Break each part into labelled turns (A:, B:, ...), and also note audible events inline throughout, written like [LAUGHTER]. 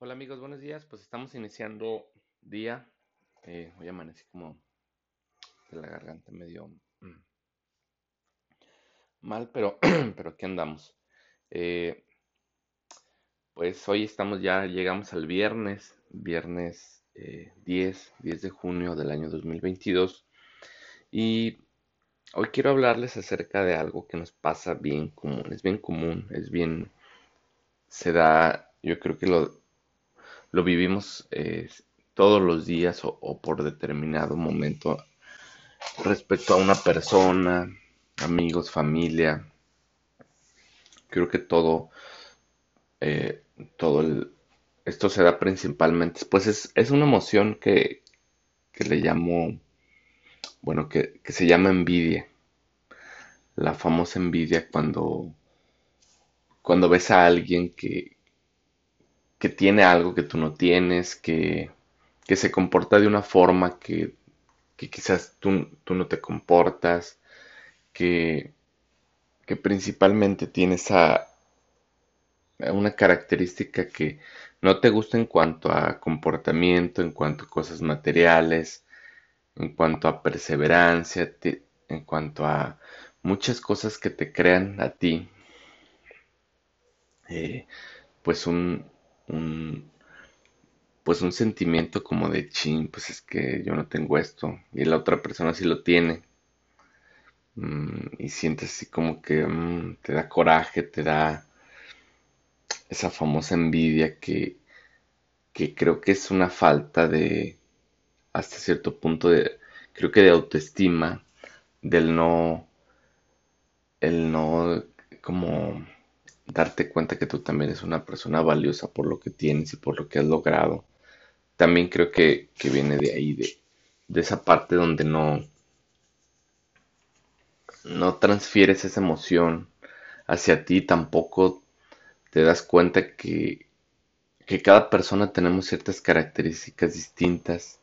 A: Hola amigos, buenos días. Pues estamos iniciando día. Eh, hoy amanecí como de la garganta medio mm, mal, pero, [CLEARS THROAT] pero aquí andamos. Eh, pues hoy estamos ya, llegamos al viernes, viernes eh, 10, 10 de junio del año 2022. Y hoy quiero hablarles acerca de algo que nos pasa bien común, es bien común, es bien, se da, yo creo que lo, lo vivimos eh, todos los días o, por determinado momento respecto a una persona, amigos, familia. Creo que todo, eh, todo el, esto se da principalmente, pues es, es una emoción que, que le llamo, bueno, que, que se llama envidia. La famosa envidia cuando, cuando ves a alguien que, que tiene algo que tú no tienes, que, que se comporta de una forma que, que quizás tú, tú no te comportas, que, que principalmente tiene esa una característica que no te gusta en cuanto a comportamiento, en cuanto a cosas materiales, en cuanto a perseverancia, en cuanto a muchas cosas que te crean a ti, eh, pues un, un, pues un sentimiento como de chin, pues es que yo no tengo esto y la otra persona sí lo tiene. Mm, y sientes así como que mm, te da coraje, te da esa famosa envidia que, que creo que es una falta de, hasta cierto punto de, creo que de autoestima, del no, el no como darte cuenta que tú también eres una persona valiosa por lo que tienes y por lo que has logrado. También creo que, que viene de ahí, de, de esa parte donde no, no transfieres esa emoción hacia ti, tampoco te das cuenta que, que cada persona tenemos ciertas características distintas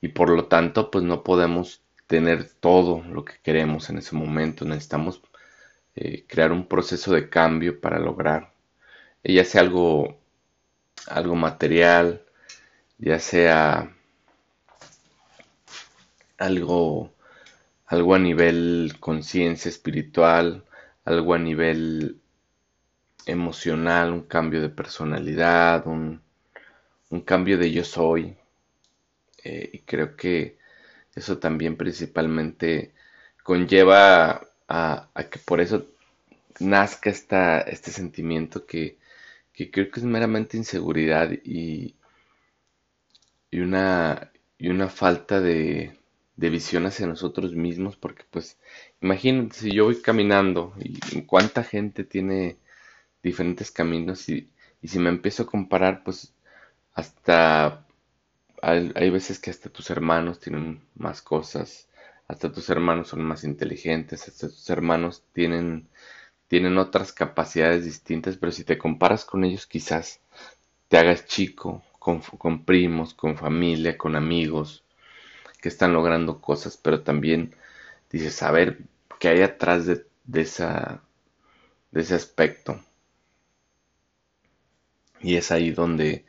A: y por lo tanto pues no podemos tener todo lo que queremos en ese momento. Necesitamos eh, crear un proceso de cambio para lograr, eh, ya sea algo, algo material, ya sea algo, algo a nivel conciencia espiritual, algo a nivel emocional, un cambio de personalidad, un, cambio de yo soy. Eh, y creo que eso también principalmente conlleva a, que por eso nazca esta, este sentimiento que, que creo que es meramente inseguridad y, y una, y una falta de, de visión hacia nosotros mismos, porque pues imagínate si yo voy caminando y cuánta gente tiene diferentes caminos y, y si me empiezo a comparar, pues hasta hay veces que hasta tus hermanos tienen más cosas, hasta tus hermanos son más inteligentes, hasta tus hermanos tienen, tienen otras capacidades distintas, pero si te comparas con ellos quizás te hagas chico, con, primos, con familia, con amigos que están logrando cosas, pero también dices, a ver, ¿qué hay atrás de, de esa, de ese aspecto? Y es ahí donde,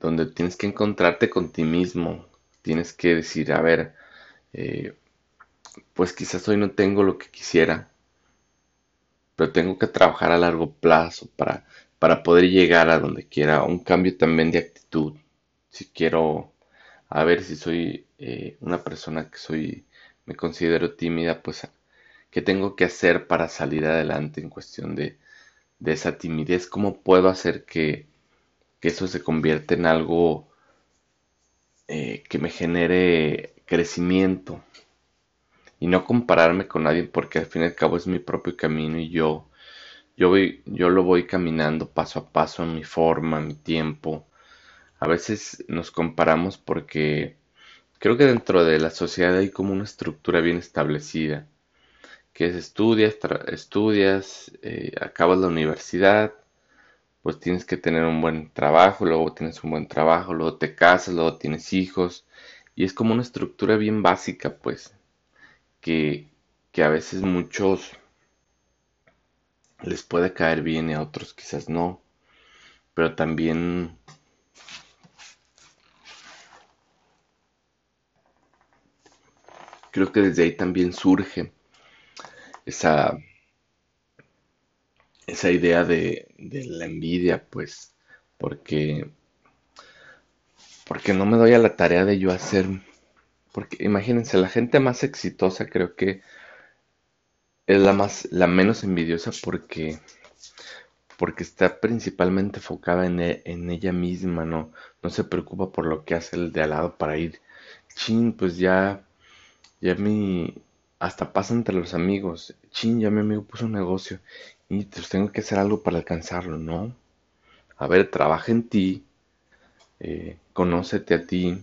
A: donde tienes que encontrarte con ti mismo, tienes que decir, a ver, eh, pues quizás hoy no tengo lo que quisiera, pero tengo que trabajar a largo plazo para, para poder llegar a donde quiera, un cambio también de actitud, si quiero, a ver si soy eh, una persona que soy, me considero tímida, pues qué tengo que hacer para salir adelante en cuestión de, de esa timidez, cómo puedo hacer que, que eso se convierta en algo eh, que me genere crecimiento y no compararme con nadie porque al fin y al cabo es mi propio camino y yo yo voy yo lo voy caminando paso a paso en mi forma, mi tiempo. A veces nos comparamos porque creo que dentro de la sociedad hay como una estructura bien establecida, que es estudias, estudias, eh, acabas la universidad, pues tienes que tener un buen trabajo, luego tienes un buen trabajo, luego te casas, luego tienes hijos, y es como una estructura bien básica, pues, que, que a veces muchos les puede caer bien y a otros quizás no, pero también creo que desde ahí también surge esa, esa idea de, de la envidia, pues, porque, porque no me doy a la tarea de yo hacer, porque imagínense, la gente más exitosa creo que es la más, la menos envidiosa porque, porque está principalmente enfocada en, e- en ella misma, ¿no? No se preocupa por lo que hace el de al lado para ir, chin, pues ya, ya mi, hasta pasa entre los amigos, chin, ya mi amigo puso un negocio y pues tengo que hacer algo para alcanzarlo, ¿no? A ver, trabaja en ti, eh, conócete a ti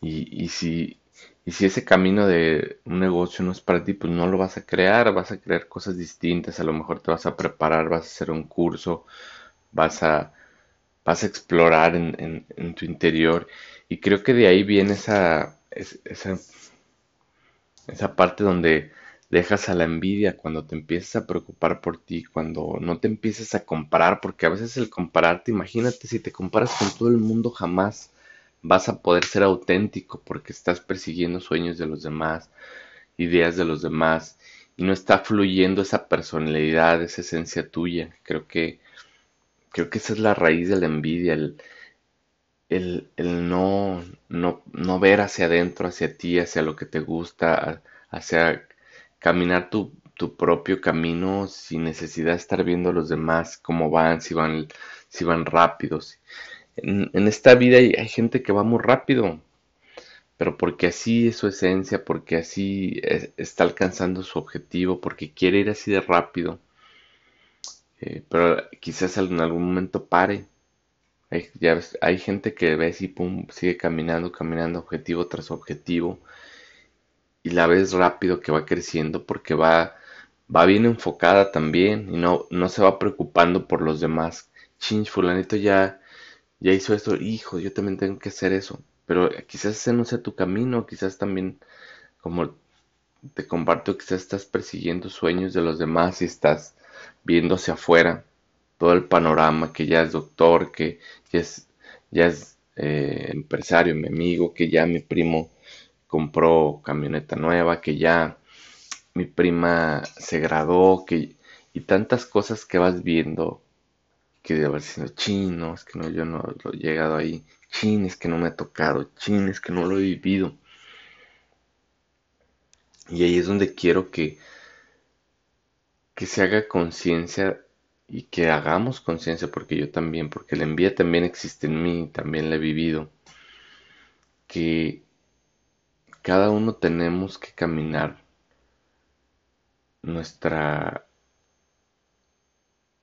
A: y, y si, y si ese camino de un negocio no es para ti, pues no lo vas a crear, vas a crear cosas distintas, a lo mejor te vas a preparar, vas a hacer un curso, vas a, vas a explorar en, en- en tu interior. Y creo que de ahí viene esa, es- esa, esa parte donde dejas a la envidia, cuando te empiezas a preocupar por ti, cuando no te empiezas a comparar, porque a veces el compararte, imagínate, si te comparas con todo el mundo, jamás vas a poder ser auténtico porque estás persiguiendo sueños de los demás, ideas de los demás, y no está fluyendo esa personalidad, esa esencia tuya. Creo que, creo que esa es la raíz de la envidia, el, el, el no, no, no ver hacia adentro, hacia ti, hacia lo que te gusta, hacia caminar tu, tu propio camino sin necesidad de estar viendo a los demás cómo van, si van, si van rápidos. En, esta vida hay, gente que va muy rápido, pero porque así es su esencia, porque así es- está alcanzando su objetivo, porque quiere ir así de rápido, eh, pero quizás en algún momento pare. Hay, ya hay gente que ves y pum, sigue caminando, caminando, objetivo tras objetivo, y la ves rápido que va creciendo porque va, va bien enfocada también y no, no se va preocupando por los demás. Chin, fulanito ya, ya hizo esto, hijo, yo también tengo que hacer eso. Pero quizás ese no sea tu camino, quizás también, como te comparto, quizás estás persiguiendo sueños de los demás y estás viendo hacia afuera todo el panorama, que ya es doctor, que ya es, ya es eh, empresario, mi amigo, que ya mi primo compró camioneta nueva, que ya mi prima se graduó, que y tantas cosas que vas viendo que de haber sido chino, es que no, yo no lo he llegado ahí, chin, es que no me ha tocado, chin, es que no lo he vivido. Y ahí es donde quiero que, que se haga conciencia y que hagamos conciencia, porque yo también, porque la envidia también existe en mí, también la he vivido, que cada uno tenemos que caminar nuestra,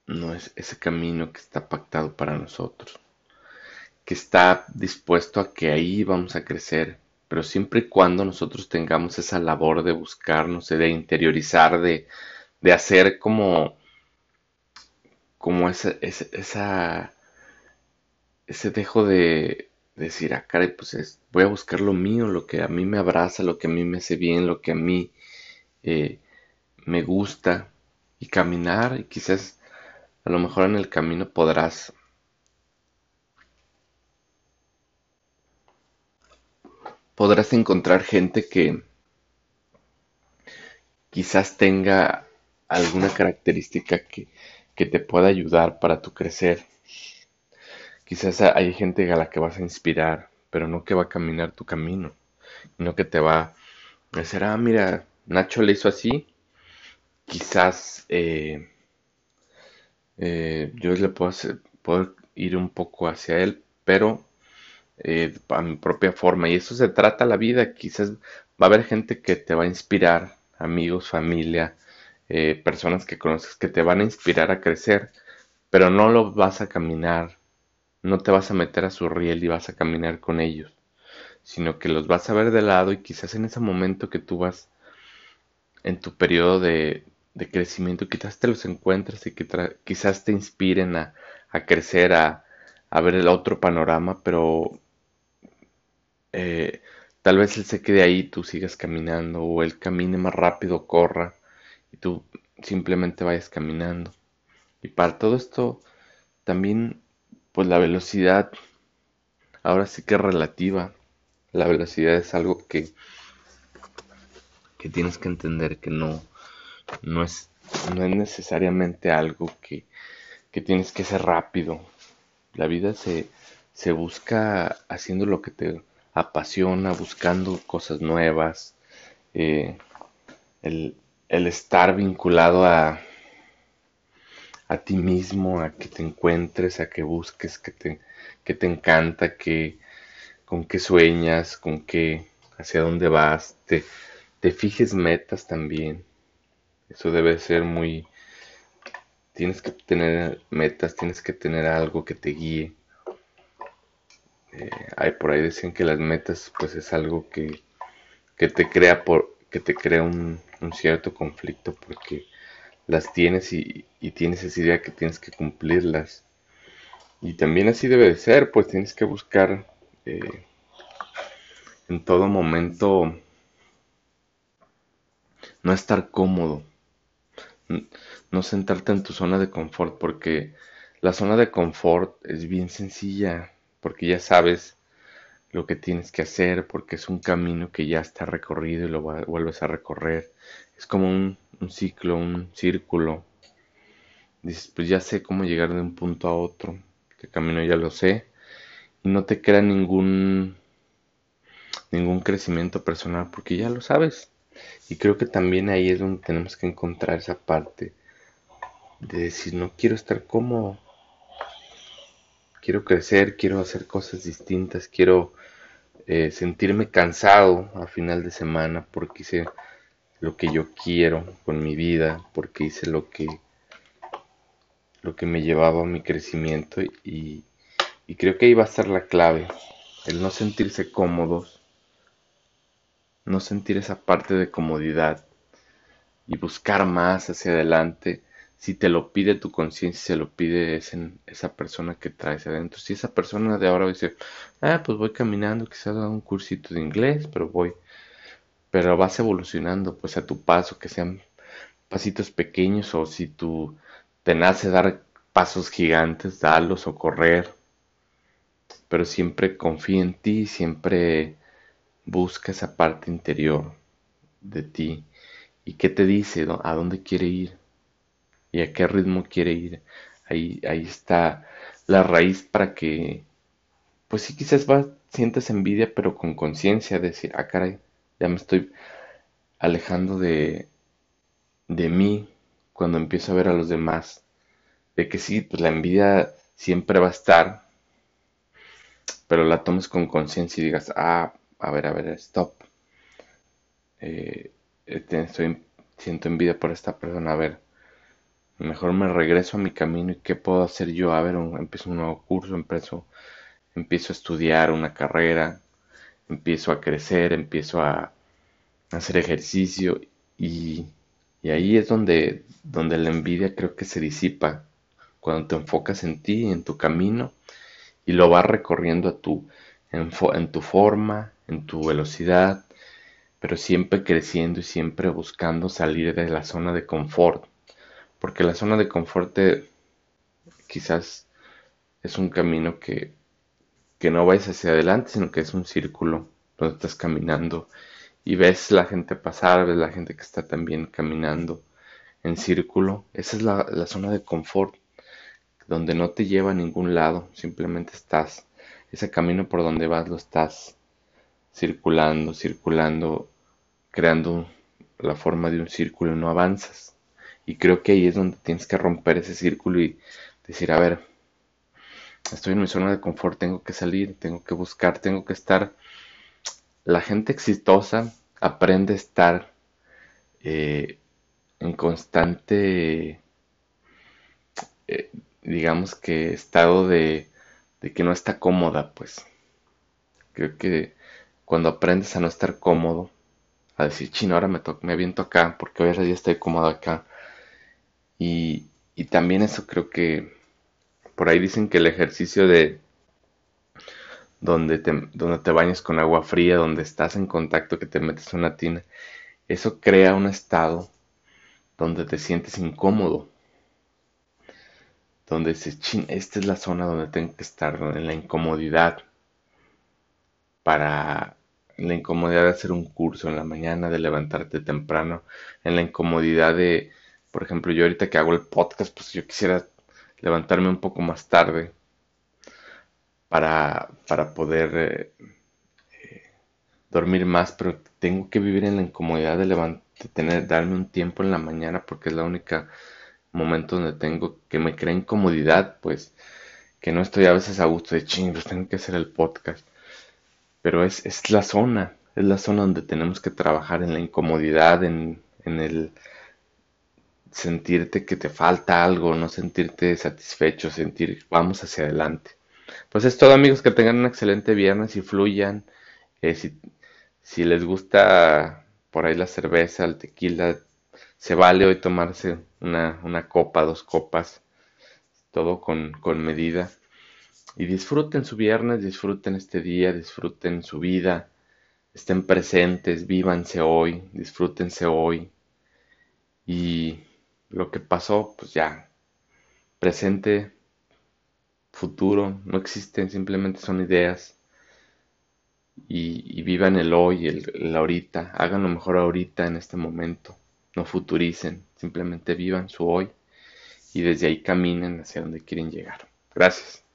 A: no es ese camino que está pactado para nosotros, que está dispuesto a que ahí vamos a crecer, pero siempre y cuando nosotros tengamos esa labor de buscarnos, de interiorizar, de, de hacer como, como esa, esa, ese dejo de decir, ah, caray, pues es- voy a buscar lo mío, lo que a mí me abraza, lo que a mí me hace bien, lo que a mí eh, me gusta, y caminar, y quizás a lo mejor en el camino podrás, podrás encontrar gente que quizás tenga alguna característica que, que te pueda ayudar para tu crecer. Quizás hay gente a la que vas a inspirar, pero no que va a caminar tu camino, no que te va a decir, ah, mira, Nacho le hizo así, quizás eh, eh, yo le puedo, ir un poco hacia él, pero eh, a mi propia forma. Y eso se trata la vida. Quizás va a haber gente que te va a inspirar, amigos, familia, eh, personas que conoces que te van a inspirar a crecer, pero no lo vas a caminar, no te vas a meter a su riel y vas a caminar con ellos, sino que los vas a ver de lado y quizás en ese momento que tú vas en tu periodo de, de crecimiento, quizás te los encuentres y quizás te inspiren a, a crecer, a, a ver el otro panorama, pero eh, tal vez él se quede ahí, tú sigas caminando, o él camine más rápido, corra, y tú simplemente vayas caminando. Y para todo esto, también, pues la velocidad, ahora sí que es relativa. La velocidad es algo que, que tienes que entender que no, no, es, no es necesariamente algo que, que tienes que ser rápido. La vida se, se busca haciendo lo que te apasiona, buscando cosas nuevas, eh, el, el estar vinculado a, a ti mismo, a que te encuentres, a que busques, que te, que te encanta, que con qué sueñas, con qué, hacia dónde vas, te, te fijes metas también. Eso debe ser muy, tienes que tener metas, tienes que tener algo que te guíe. Eh, hay, por ahí dicen que las metas pues es algo que, que te crea por que te crea un, un cierto conflicto porque las tienes y, tienes esa idea que tienes que cumplirlas. Y también así debe de ser, pues tienes que buscar eh, en todo momento no estar cómodo, no sentarte en tu zona de confort, porque la zona de confort es bien sencilla, porque ya sabes lo que tienes que hacer, porque es un camino que ya está recorrido y lo vuelves a recorrer. Es como un, un ciclo, un círculo. Dices, pues ya sé cómo llegar de un punto a otro. El camino ya lo sé. Y no te crea ningún ningún crecimiento personal porque ya lo sabes. Y creo que también ahí es donde tenemos que encontrar esa parte de decir, no quiero estar cómodo. Quiero crecer, quiero hacer cosas distintas, quiero eh, sentirme cansado a final de semana porque hice lo que yo quiero con mi vida, porque hice lo que lo que me llevaba a mi crecimiento y, y creo que ahí va a estar la clave, el no sentirse cómodos, no sentir esa parte de comodidad y buscar más hacia adelante. Si te lo pide tu conciencia, se lo pide esa persona que traes adentro. Si esa persona de ahora dice, ah, pues voy caminando, quizás haga un cursito de inglés, pero voy pero vas evolucionando pues a tu paso, que sean pasitos pequeños o si tú te nace dar pasos gigantes, dalos o correr, pero siempre confía en ti, siempre busca esa parte interior de ti y qué te dice, a dónde quiere ir y a qué ritmo quiere ir. Ahí, ahí está la raíz para que, pues sí, quizás va, sientes envidia, pero con conciencia, decir, ah, caray, ya me estoy alejando de, de mí cuando empiezo a ver a los demás. De que sí, pues la envidia siempre va a estar, pero la tomes con conciencia y digas, ah, a ver, a ver, stop. Eh, este, estoy, siento envidia por esta persona, a ver, mejor me regreso a mi camino y qué puedo hacer yo, a ver, empiezo un nuevo curso, empiezo, empiezo a estudiar una carrera, empiezo a crecer, empiezo a hacer ejercicio y, ahí es donde, donde la envidia creo que se disipa, cuando te enfocas en ti, en tu camino y lo vas recorriendo a tu, en, en tu forma, en tu velocidad, pero siempre creciendo y siempre buscando salir de la zona de confort, porque la zona de confort quizás es un camino que que no vayas hacia adelante, sino que es un círculo donde estás caminando y ves la gente pasar, ves la gente que está también caminando en círculo. Esa es la, zona de confort, donde no te lleva a ningún lado, simplemente estás, ese camino por donde vas lo estás circulando, circulando, creando la forma de un círculo y no avanzas. Y creo que ahí es donde tienes que romper ese círculo y decir, a ver, estoy en mi zona de confort, tengo que salir, tengo que buscar, tengo que estar. La gente exitosa aprende a estar eh, en constante, eh, digamos que estado de, de que no está cómoda, pues. Creo que cuando aprendes a no estar cómodo, a decir, chino, ahora me, me aviento acá, porque hoy ya estoy cómodo acá. Y, y también eso creo que por ahí dicen que el ejercicio de donde te, donde te bañas con agua fría, donde estás en contacto, que te metes en una tina, eso crea un estado donde te sientes incómodo. donde se chin, esta es la zona donde tengo que estar, en la incomodidad, para la incomodidad de hacer un curso en la mañana, de levantarte temprano, en la incomodidad de, por ejemplo, yo ahorita que hago el podcast, pues yo quisiera levantarme un poco más tarde para, para poder eh, eh, dormir más, pero tengo que vivir en la incomodidad de, levantar, de tener, darme un tiempo en la mañana porque es la única momento donde tengo que me crea incomodidad, pues que no estoy a veces a gusto de ching, pues tengo que hacer el podcast. Pero es, es la zona, es la zona donde tenemos que trabajar en la incomodidad, en, en el sentirte que te falta algo, no sentirte satisfecho, sentir vamos hacia adelante. Pues es todo amigos, que tengan un excelente viernes y fluyan. Eh, si, si les gusta por ahí la cerveza, el tequila, se vale hoy tomarse una, una copa, dos copas, todo con, con medida. Y disfruten su viernes, disfruten este día, disfruten su vida, estén presentes, vívanse hoy, disfrútense hoy. Y lo que pasó, pues ya, presente, futuro, no existen, simplemente son ideas. Y, vivan el hoy, el, el ahorita, hagan lo mejor ahorita en este momento, no futuricen, simplemente vivan su hoy y desde ahí caminen hacia donde quieren llegar. Gracias.